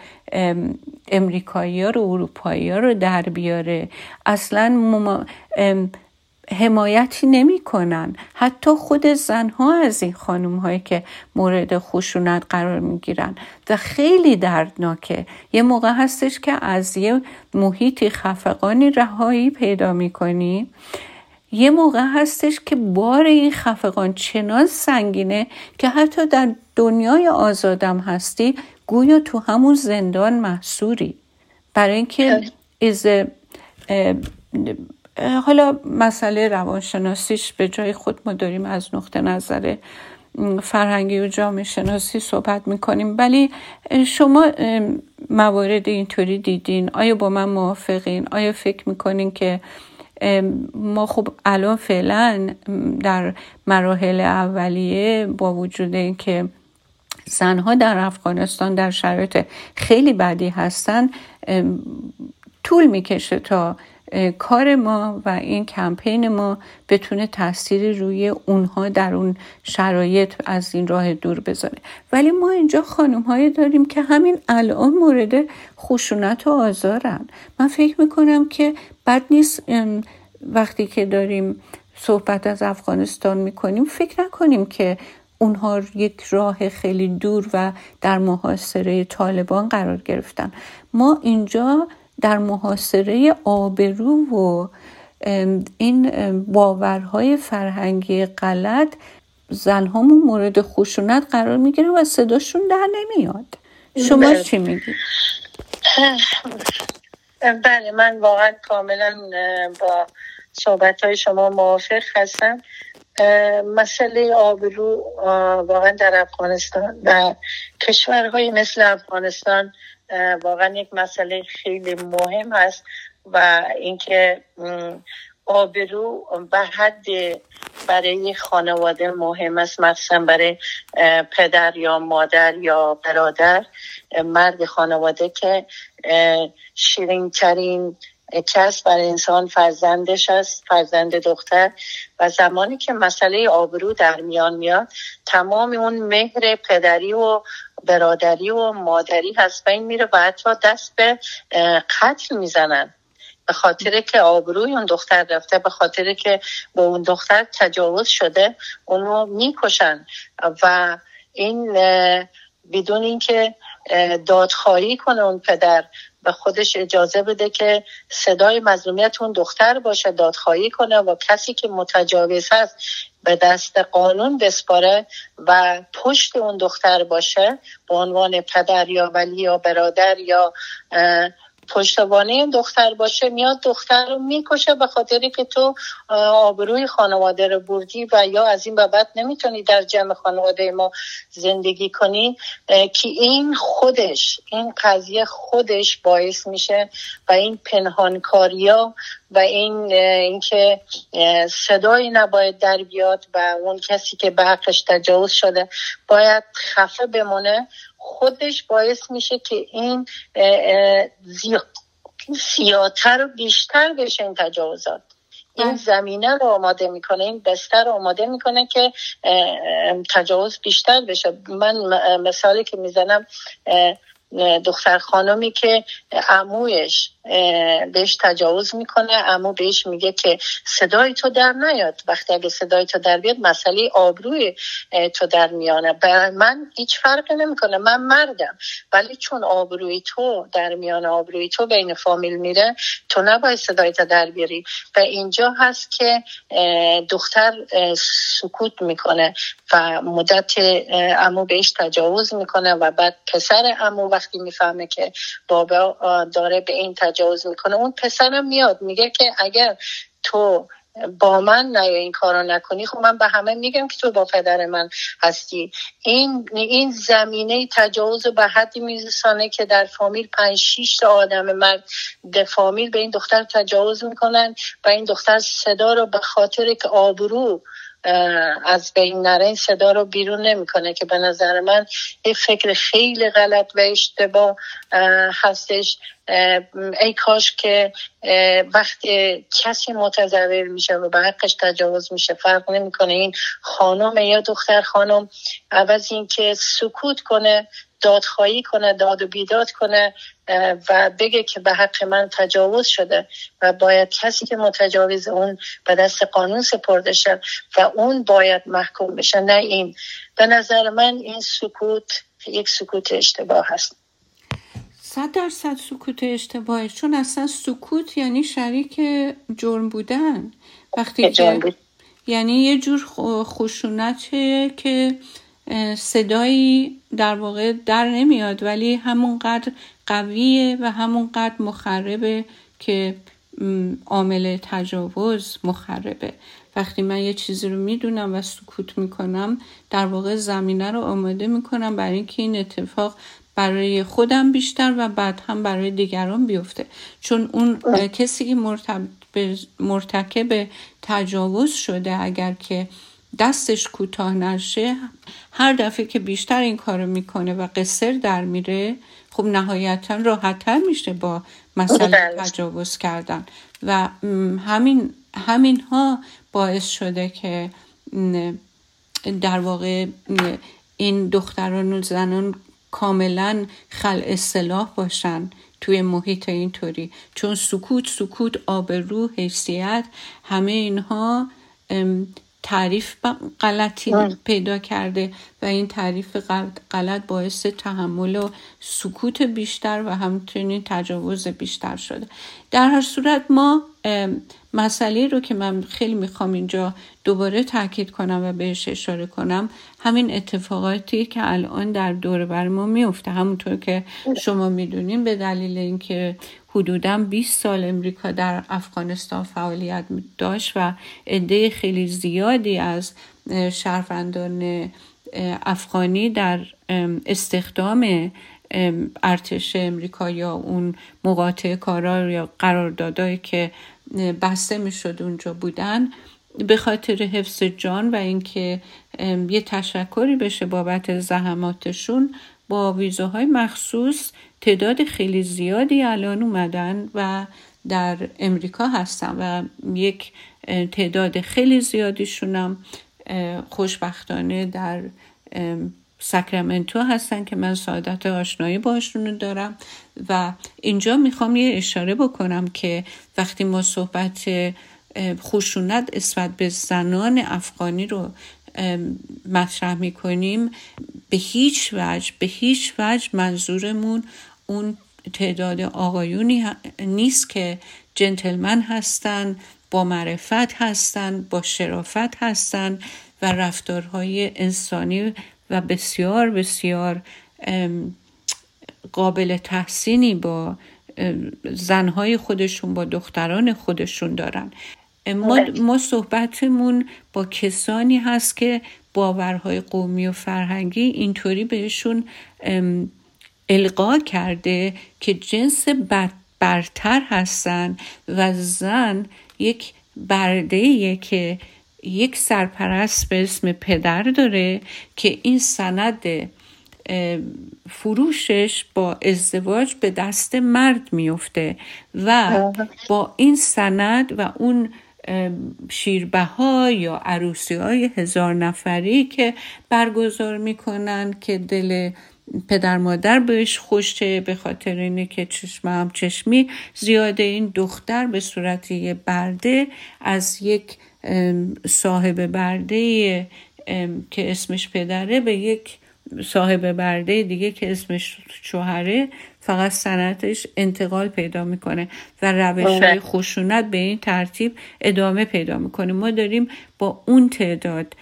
امریکایی ها رو اروپایی ها رو در بیاره. اصلا حمایتی نمی‌کنن. حتی خود زنها از این خانم هایی که مورد خشونت قرار می‌گیرن. و خیلی دردناکه. یه موقع هستش که از یه محیطی خفقانی رهایی پیدا می‌کنی. یه موقع هستش که بار این خفقان چنان سنگینه که حتی در دنیای آزادم هستی گویا تو همون زندان محصوری. برای اینکه از حالا مسئله روانشناسیش به جای خود ما داریم از نقطه نظر فرهنگی و جامعه شناسی صحبت می‌کنیم. ولی شما موارد اینطوری دیدین؟ آیا با من موافقین؟ آیا فکر می‌کنین که ما خب الان فعلا در مراحل اولیه با وجود اینکه زنها در افغانستان در شرایط خیلی بدی هستن طول می‌کشه تا کار ما و این کمپین ما بتونه تاثیر روی اونها در اون شرایط از این راه دور بذاره. ولی ما اینجا خانم هایی داریم که همین الان مورد خشونت و آزارن. من فکر می‌کنم که بد نیست وقتی که داریم صحبت از افغانستان می‌کنیم فکر نکنیم که اونها یک راه خیلی دور و در محاصره طالبان قرار گرفتن. ما اینجا در محاصره آبرو و این باورهای فرهنگی غلط زنهامون مورد خشونت قرار می‌گیره و صداشون در نمیاد شما بله. چی میگید؟ بله من واقعا کاملا با صحبت های شما موافق هستم مسئله آبرو واقعا در افغانستان و کشورهای مثل افغانستان واقعا یک مسئله خیلی مهم هست و اینکه آبرو به حد برای خانواده مهم است مثلا برای پدر یا مادر یا برادر مرد خانواده که شیرین ترین کس برای انسان فرزندش است فرزند دختر. و زمانی که مسئله آبرو در میان میاد تمام اون مهر پدری و برادری و مادری هست و این میره و حتی دست به قتل می‌زنن. به خاطر که آبروی اون دختر رفته به خاطر که با اون دختر تجاوز شده اونو می‌کشن. و این بدون اینکه دادخواهی کنه اون پدر به خودش اجازه بده که صدای مظلومیت اون دختر باشه دادخواهی کنه و کسی که متجاوز هست به دست قانون بسپاره و پشت اون دختر باشه به عنوان پدر یا ولی یا برادر یا پشتوانه دختر باشه میاد دختر رو می‌کشه به خاطری که تو آبروی خانواده رو بردی و یا از این بعد نمی‌تونی در جمع خانواده ما زندگی کنی که این خودش این قضیه خودش باعث میشه و این پنهانکاریا و این اینکه صدایی نباید در بیاد و اون کسی که به حقش تجاوز شده باید خفه بمونه. خودش باعث میشه که این سیاتر و بیشتر بشه این تجاوزات این بله. زمینه رو آماده می‌کنه این بستر رو آماده می‌کنه که تجاوز بیشتر بشه من مثالی که می‌زنم دختر خانمی که عمویش بهش تجاوز می‌کنه امو بهش میگه که صدای تو در نیاد. وقتی اگه صدای تو در بیاد مسئله آبروی تو در میانه. من هیچ فرقی نمی‌کنه. من مردم. ولی چون آبروی تو در میان آبروی تو بین فامیل میره تو نباید صدای تو در بیاری. و اینجا هست که دختر سکوت می‌کنه و مدت امو بهش تجاوز می‌کنه و بعد پسر امو وقتی می‌فهمه که بابا داره به این تجاوز می‌کنه اون پسرم میاد میگه که اگر تو با من نه این کارو نکنی خب من به همه میگم که تو با پدر من هستی. این این زمینه تجاوز به حدی میرسانه که در فامیل پنج شیش تا آدم مرد به فامیل به این دختر تجاوز می‌کنن و این دختر صدا رو به خاطر که آبرو از بین نره این صدا رو بیرون نمی‌کنه که به نظر من یه فکر خیلی غلط و اشتباه هستش. ای کاش که وقتی کسی متضرر میشه و به حقش تجاوز میشه فرق نمی‌کنه. این خانم یا دختر خانم عوض اینکه سکوت کنه دادخواهی کنه داد و بیداد کنه و بگه که به حق من تجاوز شده و باید کسی که متجاوز اون به دست قانون سپرده شد و اون باید محکوم بشه نه این. به نظر من این سکوت یک سکوت اشتباه هست. صد درصد سکوت اشتباهه چون اصلا سکوت یعنی شریک جرم بودن. وقتی که یعنی یه جور خشونته که صدایی در واقع در نمیاد ولی همونقدر قویه و همونقدر مخربه که عامل تجاوز مخربه. وقتی من یه چیزی رو می‌دونم و سکوت می‌کنم در واقع زمینه رو آماده می‌کنم برای اینکه این اتفاق برای خودم بیشتر و بعد هم برای دیگران بیفته. چون اون کسی که مرتکب تجاوز شده اگر که دستش کوتاه نشه هر دفعه که بیشتر این کارو می‌کنه و قصر در میره خب نهایتا راحتتر میشه با مسئله بله. تجاوز کردن و همین همین ها باعث شده که در واقع این دختران و زنان کاملا خل اصلاح باشن توی محیط اینطوری چون سکوت سکوت آبرو حیثیت همه اینها تعریف غلطی پیدا کرده و این تعریف غلط باعث تحمل و سکوت بیشتر و همچنین تجاوز بیشتر شده. در هر صورت ما مسئله رو که من خیلی می‌خوام اینجا دوباره تاکید کنم و بهش اشاره کنم همین اتفاقاتی که الان در دور بر ما میفته. همونطور که شما می‌دونین به دلیل اینکه حدودا 20 سال امریکا در افغانستان فعالیت داشت و عده خیلی زیادی از شهروندان افغانی در استخدام ارتش امریکا یا اون مقاطع کارا یا قراردادهایی که بسته می‌شد اونجا بودن به خاطر حفظ جان و اینکه یه تشکری بشه بابت زحماتشون با ویزاهای مخصوص تعداد خیلی زیادی الان اومدن و در امریکا هستن و یک تعداد خیلی زیادیشونم خوشبختانه در ساکرامنتو هستن که من سعادت آشنایی باشون دارم. و اینجا می‌خوام یه اشاره بکنم که وقتی ما صحبت خشونت نسبت به زنان افغانی رو مطرح می‌کنیم. به هیچ وجه به هیچ وجه منظورمون اون تعداد آقایونی نیست که جنتلمن هستن با معرفت هستن با شرافت هستن و رفتارهای انسانی و بسیار بسیار قابل تحسینی با زنهای خودشون با دختران خودشون دارن. ما, بله. ما صحبتمون با کسانی هست که باورهای قومی و فرهنگی اینطوری بهشون القا کرده که جنس برتر هستن و زن یک برده که یک سرپرست به اسم پدر داره که این سند فروشش با ازدواج به دست مرد میفته و با این سند و اون شیربه ها یا عروسی های هزار نفری که برگزار می‌کنن که دل پدر مادر بهش خوشه به خاطر اینه که چشم هم چشمی زیاده. این دختر به صورت یه برده از یک صاحب برده که اسمش پدره به یک صاحب برده دیگه که اسمش شوهره. فقط سنتش انتقال پیدا می‌کنه و روش های آره. خشونت به این ترتیب ادامه پیدا می‌کنه ما داریم با اون تعداد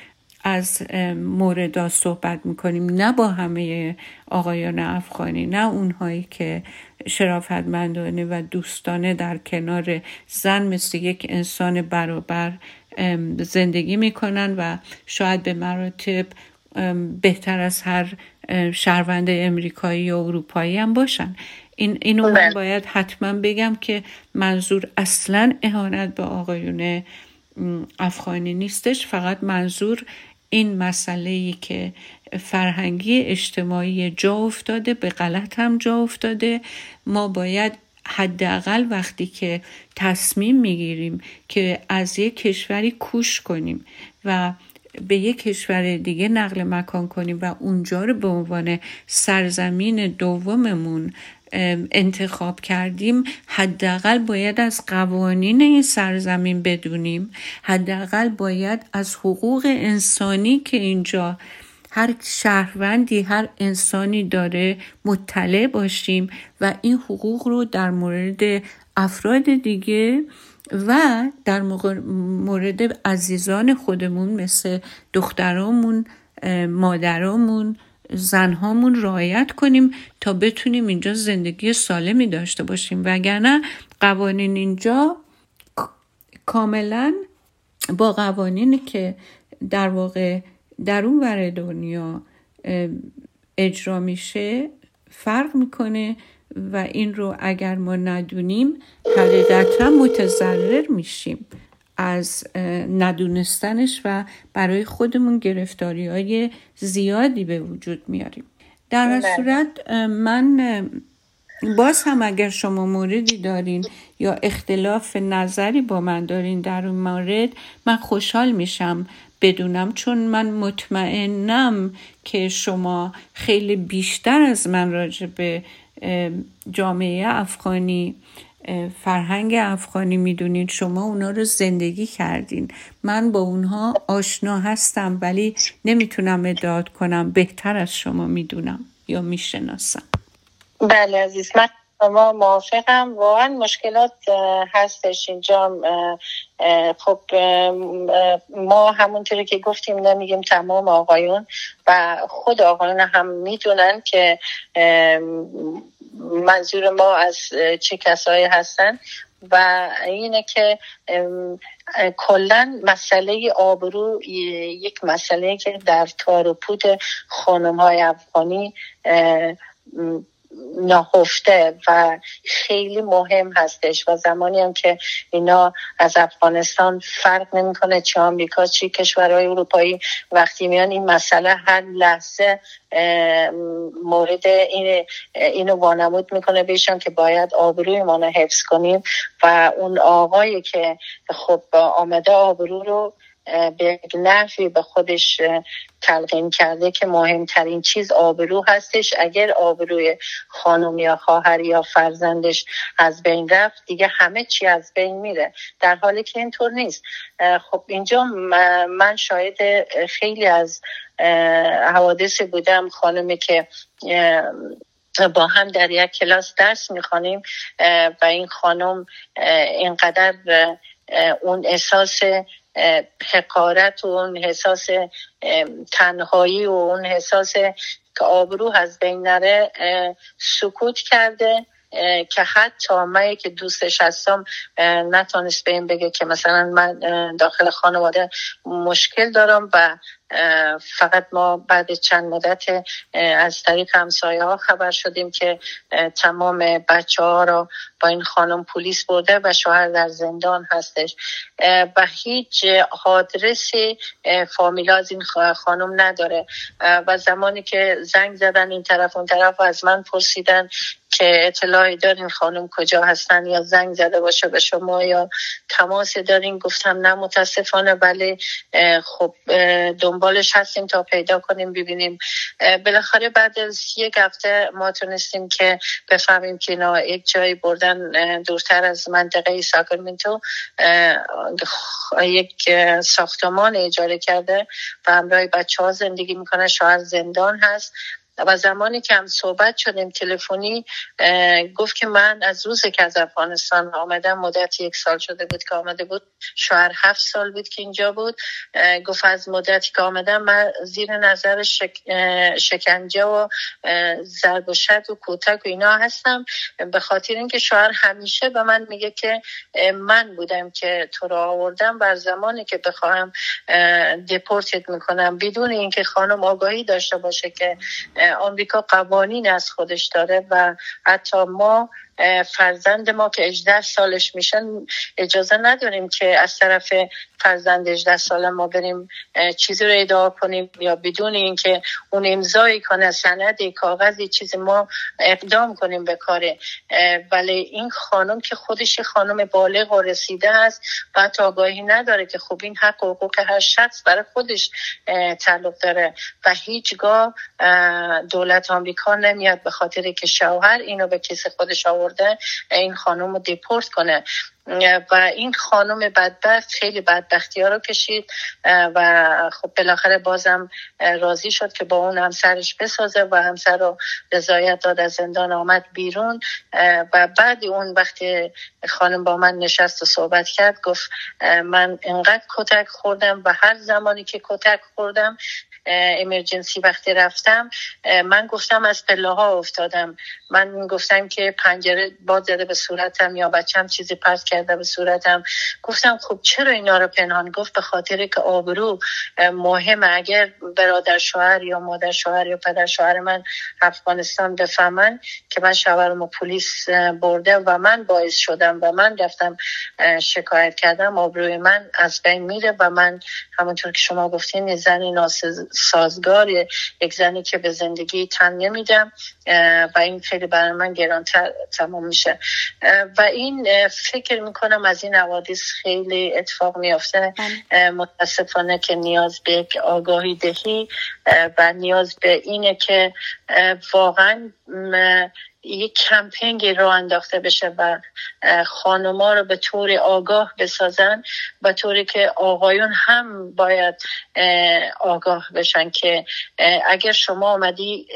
از مورد صحبت می‌کنیم نه با همه آقایان افغانی نه اونهایی که شرافتمندانه و دوستانه در کنار زن مثل یک انسان برابر زندگی می‌کنن و شاید به مراتب بهتر از هر شهروند امریکایی یا اروپایی هم باشن. این اینو من بله. باید حتما بگم که منظور اصلا اهانت به آقایون افغانی نیستش. فقط منظور این مسئله ای که فرهنگی اجتماعی جا افتاده به غلط هم جا افتاده. ما باید حداقل وقتی که تصمیم می‌گیریم که از یک کشوری کوش کنیم و به یک کشور دیگه نقل مکان کنیم و اونجا رو به عنوان سرزمین دوممون انتخاب کردیم حداقل باید از قوانین این سرزمین بدونیم. حداقل باید از حقوق انسانی که اینجا هر شهروندی هر انسانی داره مطلع باشیم و این حقوق رو در مورد افراد دیگه و در مورد عزیزان خودمون مثل دخترامون مادرامون زنهامون رعایت کنیم تا بتونیم اینجا زندگی سالمی داشته باشیم. وگرنه قوانین اینجا کاملا با قوانینی که در واقع در اون ور دنیا اجرا میشه فرق می‌کنه. و این رو اگر ما ندونیم حقیقتا متضرر میشیم از ندونستنش و برای خودمون گرفتاری های زیادی به وجود میاریم در بله. صورت من باز هم اگر شما موردی دارین یا اختلاف نظری با من دارین در اون مورد من خوشحال میشم بدونم چون من مطمئنم که شما خیلی بیشتر از من راجع به جامعه افغانی فرهنگ افغانی می‌دونید شما اونا رو زندگی کردین. من با اونها آشنا هستم ولی نمی‌تونم ادعاد کنم بهتر از شما می‌دونم یا می‌شناسم. بله عزیز من ما موافقم. واقعا مشکلات هستش. اینجا خب ما همونطوری که گفتیم نمیگیم تمام آقایون و خود آقایون هم می‌دونن که منظور ما از چه کسایی هستن و اینه که کلا مسئله آبرو یک مسئله که در تار و پود خانم های افغانی نهفته و خیلی مهم هستش و زمانی هم که اینا از افغانستان فرق نمی‌کنه چه آمریکا چه کشورهای اروپایی وقتی میان این مسئله هر لحظه مورد این اینو وانمود می‌کنه بهشان که باید آبروی ما حفظ کنیم و اون آقایی که خب آمده آبرو رو به نحوی به خودش تلقین کرده که مهمترین چیز آبرو هستش. اگر آبروی خانم یا خواهر یا فرزندش از بین رفت دیگه همه چی از بین میره. در حالی که اینطور نیست. خب اینجا من شاید خیلی از حوادث بودم. خانمی که با هم در یک کلاس درس می‌خوانیم و این خانم اینقدر اون احساس حقارت و اون حساس تنهایی و اون حساس که آبرو از بین نره سکوت کرده. که حتی من که دوستش هستم نتونست به این بگه که مثلا من داخل خانواده مشکل دارم و فقط ما بعد چند مدت از طریق همسایه ها خبر شدیم که تمام بچه ها رو با این خانم پلیس برده و شوهر در زندان هستش. و هیچ آدرس فامیلا از این خانم نداره. و زمانی که زنگ زدن این طرف اون طرف از من پرسیدن که اطلاعی دارین خانم کجا هستن یا زنگ زده باشه به شما یا تماس دارین؟ گفتم نه متاسفانه ولی خب دنبالش هستیم تا پیدا کنیم ببینیم. بالاخره بعد از یک هفته ما تونستیم که بفهمیم که اینا یک جایی بردن دورتر از منطقه ساکرمنتو یک ساختمان اجاره کرده و همراه بچه ها زندگی می‌کنه شوهر زندان هست. و زمانی که هم صحبت شدیم تلفنی گفت که من از روز که از افغانستان آمدم مدت یک سال شده بود که آمده بود شوهر هفت سال بود که اینجا بود گفت از مدتی که آمدم من زیر نظر شک... شکنجه و ضرب و و کوتک و اینا هستم. به خاطر اینکه شوهر همیشه به من میگه که من بودم که تو رو آوردم بر زمانی که بخواهم دپورتت می‌کنم بدون اینکه خانم آگاهی داشته باشه که آمریکا قوانین از خودش داره و حتی ما فرزند ما که 18 سالش میشن اجازه نداریم که از طرف فرزند 18 سال ما بریم چیزی رو ادعا کنیم یا بدون اینکه اون امضایی کنه سندی کاغذی چیزی ما اقدام کنیم به کاره ولی این خانم که خودش خانم بالغ و رسیده است و آگاهی نداره که خب این حق و حقوق هر شخص برای خودش تعلق داره و هیچگاه دولت آمریکا نمیاد به خاطر که شوهر اینو به کیس خودش این خانم رو دیپورت کنه. و این خانم بدبخت خیلی بدبختی ها رو کشید و خب بالاخره بازم راضی شد که با اون همسرش بسازه و همسر رو رضایت داد از زندان آمد بیرون. و بعد اون وقتی خانم با من نشست و صحبت کرد گفت من انقدر کتک خوردم و هر زمانی که کتک خوردم امرجنسی وقتی رفتم من گفتم از پله ها افتادم. من گفتم که پنجره باد زده به صورتم یا بچم چیزی پرت کرده به صورتم. گفتم خب چرا اینا رو پنهان؟ گفت به خاطر که آبرو مهم اگر برادر شوهر یا مادر شوهر یا پدر شوهر من افغانستان بفهمن که من شوهرم پلیس برده و من باعث شدم و من رفتم شکایت کردم. آبروی من از بین میره و من همونطور که شما گفتین زن ناسازگار یک زنی که به زندگی تن نمیدم و این خیلی برای من گرانتر تمام میشه. و این فکر می‌کنم. از این حوادث خیلی اتفاق میافته. بله. متاسفانه که نیاز به آگاهی دهی. و نیاز به اینه که واقعا یک کمپینگی رو انداخته بشه و خانوما رو به طور آگاه بسازن به طوری که آقایون هم باید آگاه بشن که اگر شما آمدی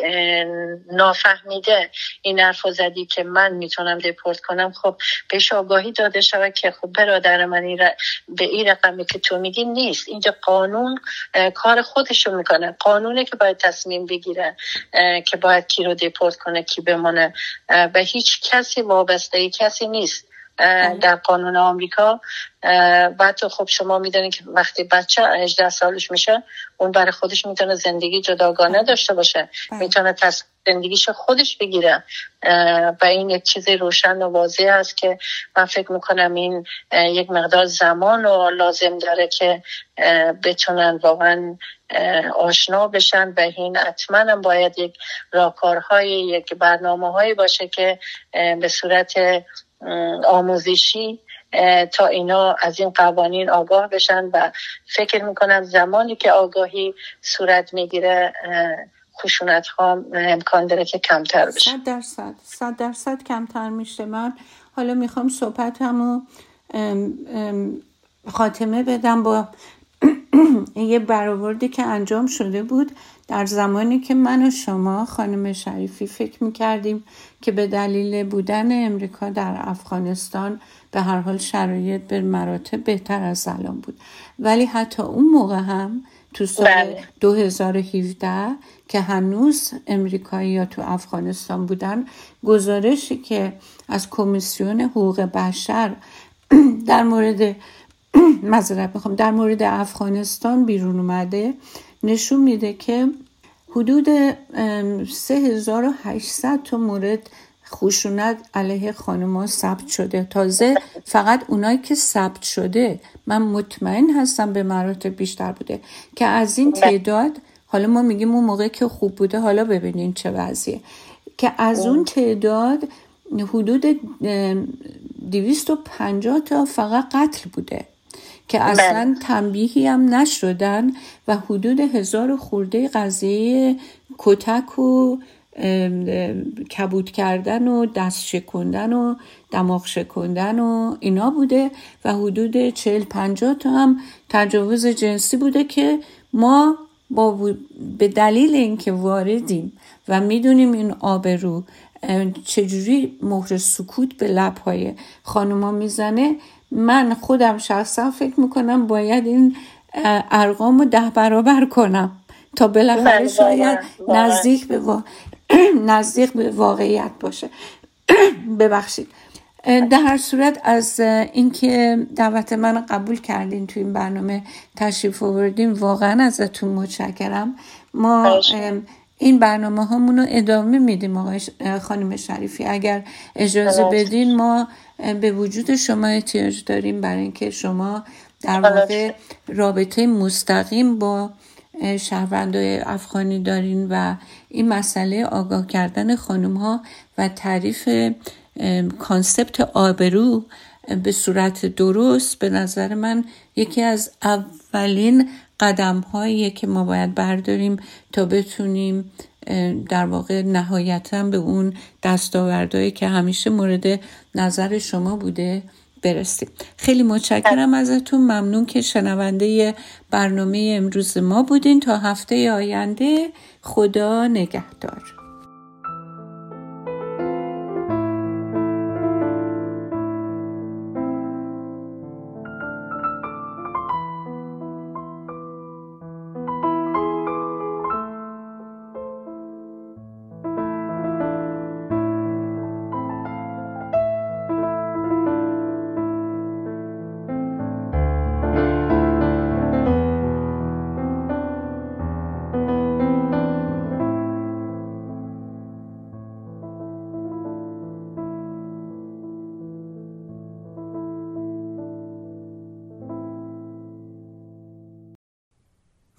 نافهمیده این حرف زدی که من می‌تونم دیپورت کنم خب بهش آگاهی داده شود که خب برادر من به این رقمی که تو میگی نیست. اینجا قانون کار خودشو می‌کنه. قانونه که باید تصمیم بگیره که باید کی رو دیپورت کنه کی بمانه به هیچ کسی وابسته کسی نیست. در قانون آمریکا و تو خب شما می‌دونید که وقتی بچه 18 سالش میشه اون برای خودش می‌تونه زندگی جداگانه بله. داشته باشه بله. می‌تونه تصمیم زندگیش خودش بگیره و این یک چیز روشن و واضح است که من فکر می‌کنم این یک مقدار زمان و لازم داره که بتونن واقعا آشنا بشن و این حتما باید یک راکارهای یک برنامه هایی باشه که به صورت آموزشی تا اینا از این قوانین آگاه بشن و فکر می‌کنم زمانی که آگاهی صورت می‌گیره خشونت ها امکان داره که کمتر بشه. صد درصد صد درصد کمتر میشه. من حالا می‌خوام صحبت همو خاتمه بدم با یه برآوردی که انجام شده بود. در زمانی که من و شما خانم شریفی فکر می‌کردیم که به دلیل بودن امریکا در افغانستان به هر حال شرایط به مراتب بهتر از الان بود ولی حتی اون موقع هم تو سال 2017 بله. که هنوز امریکایی یا تو افغانستان بودن گزارشی که از کمیسیون حقوق بشر در مورد مذارت می‌خوام در مورد افغانستان بیرون اومده نشون میده که حدود 3800 تا مورد خشونت علیه خانما ثبت شده. تازه فقط اونایی که ثبت شده من مطمئن هستم به مراتب بیشتر بوده. که از این تعداد حالا ما میگیم اون موقع که خوب بوده حالا ببینین چه وضعیه. که از اون تعداد حدود 250 تا فقط قتل بوده. که اصلا تنبیهی هم نشدن و حدود هزار خورده قضیه کتک و کبود کردن و دست شکندن و دماغ شکندن و اینا بوده و حدود چهل پنجاه تا هم تجاوز جنسی بوده که ما با به دلیل اینکه واردیم و می‌دونیم این آبرو چجوری مهر سکوت به لبهای خانوما می‌زنه من خودم شخصا فکر می‌کنم باید این ارقام رو ده برابر کنم تا بالاخره شاید نزدیک به, نزدیک به واقعیت باشه. ببخشید. در هر صورت از اینکه دعوت من قبول کردین تو این برنامه تشریف آوردین واقعا ازتون متشکرم. ما این برنامه هامون رو ادامه میدیم آقای خانم شریفی. اگر اجازه بدین ما به وجود شما احتیاج داریم برای اینکه شما در واقع رابطه مستقیم با شهروندای افغانی دارین و این مسئله آگاه کردن خانم ها و تعریف کانسپت آبرو به صورت درست به نظر من یکی از اولین قدم که ما باید برداریم تا بتونیم در واقع نهایتا به اون دستاوردهایی که همیشه مورد نظر شما بوده برسیم. خیلی متشکرم ازتون. ممنون که شنونده برنامه امروز ما بودین. تا هفته آینده خدا نگهدار.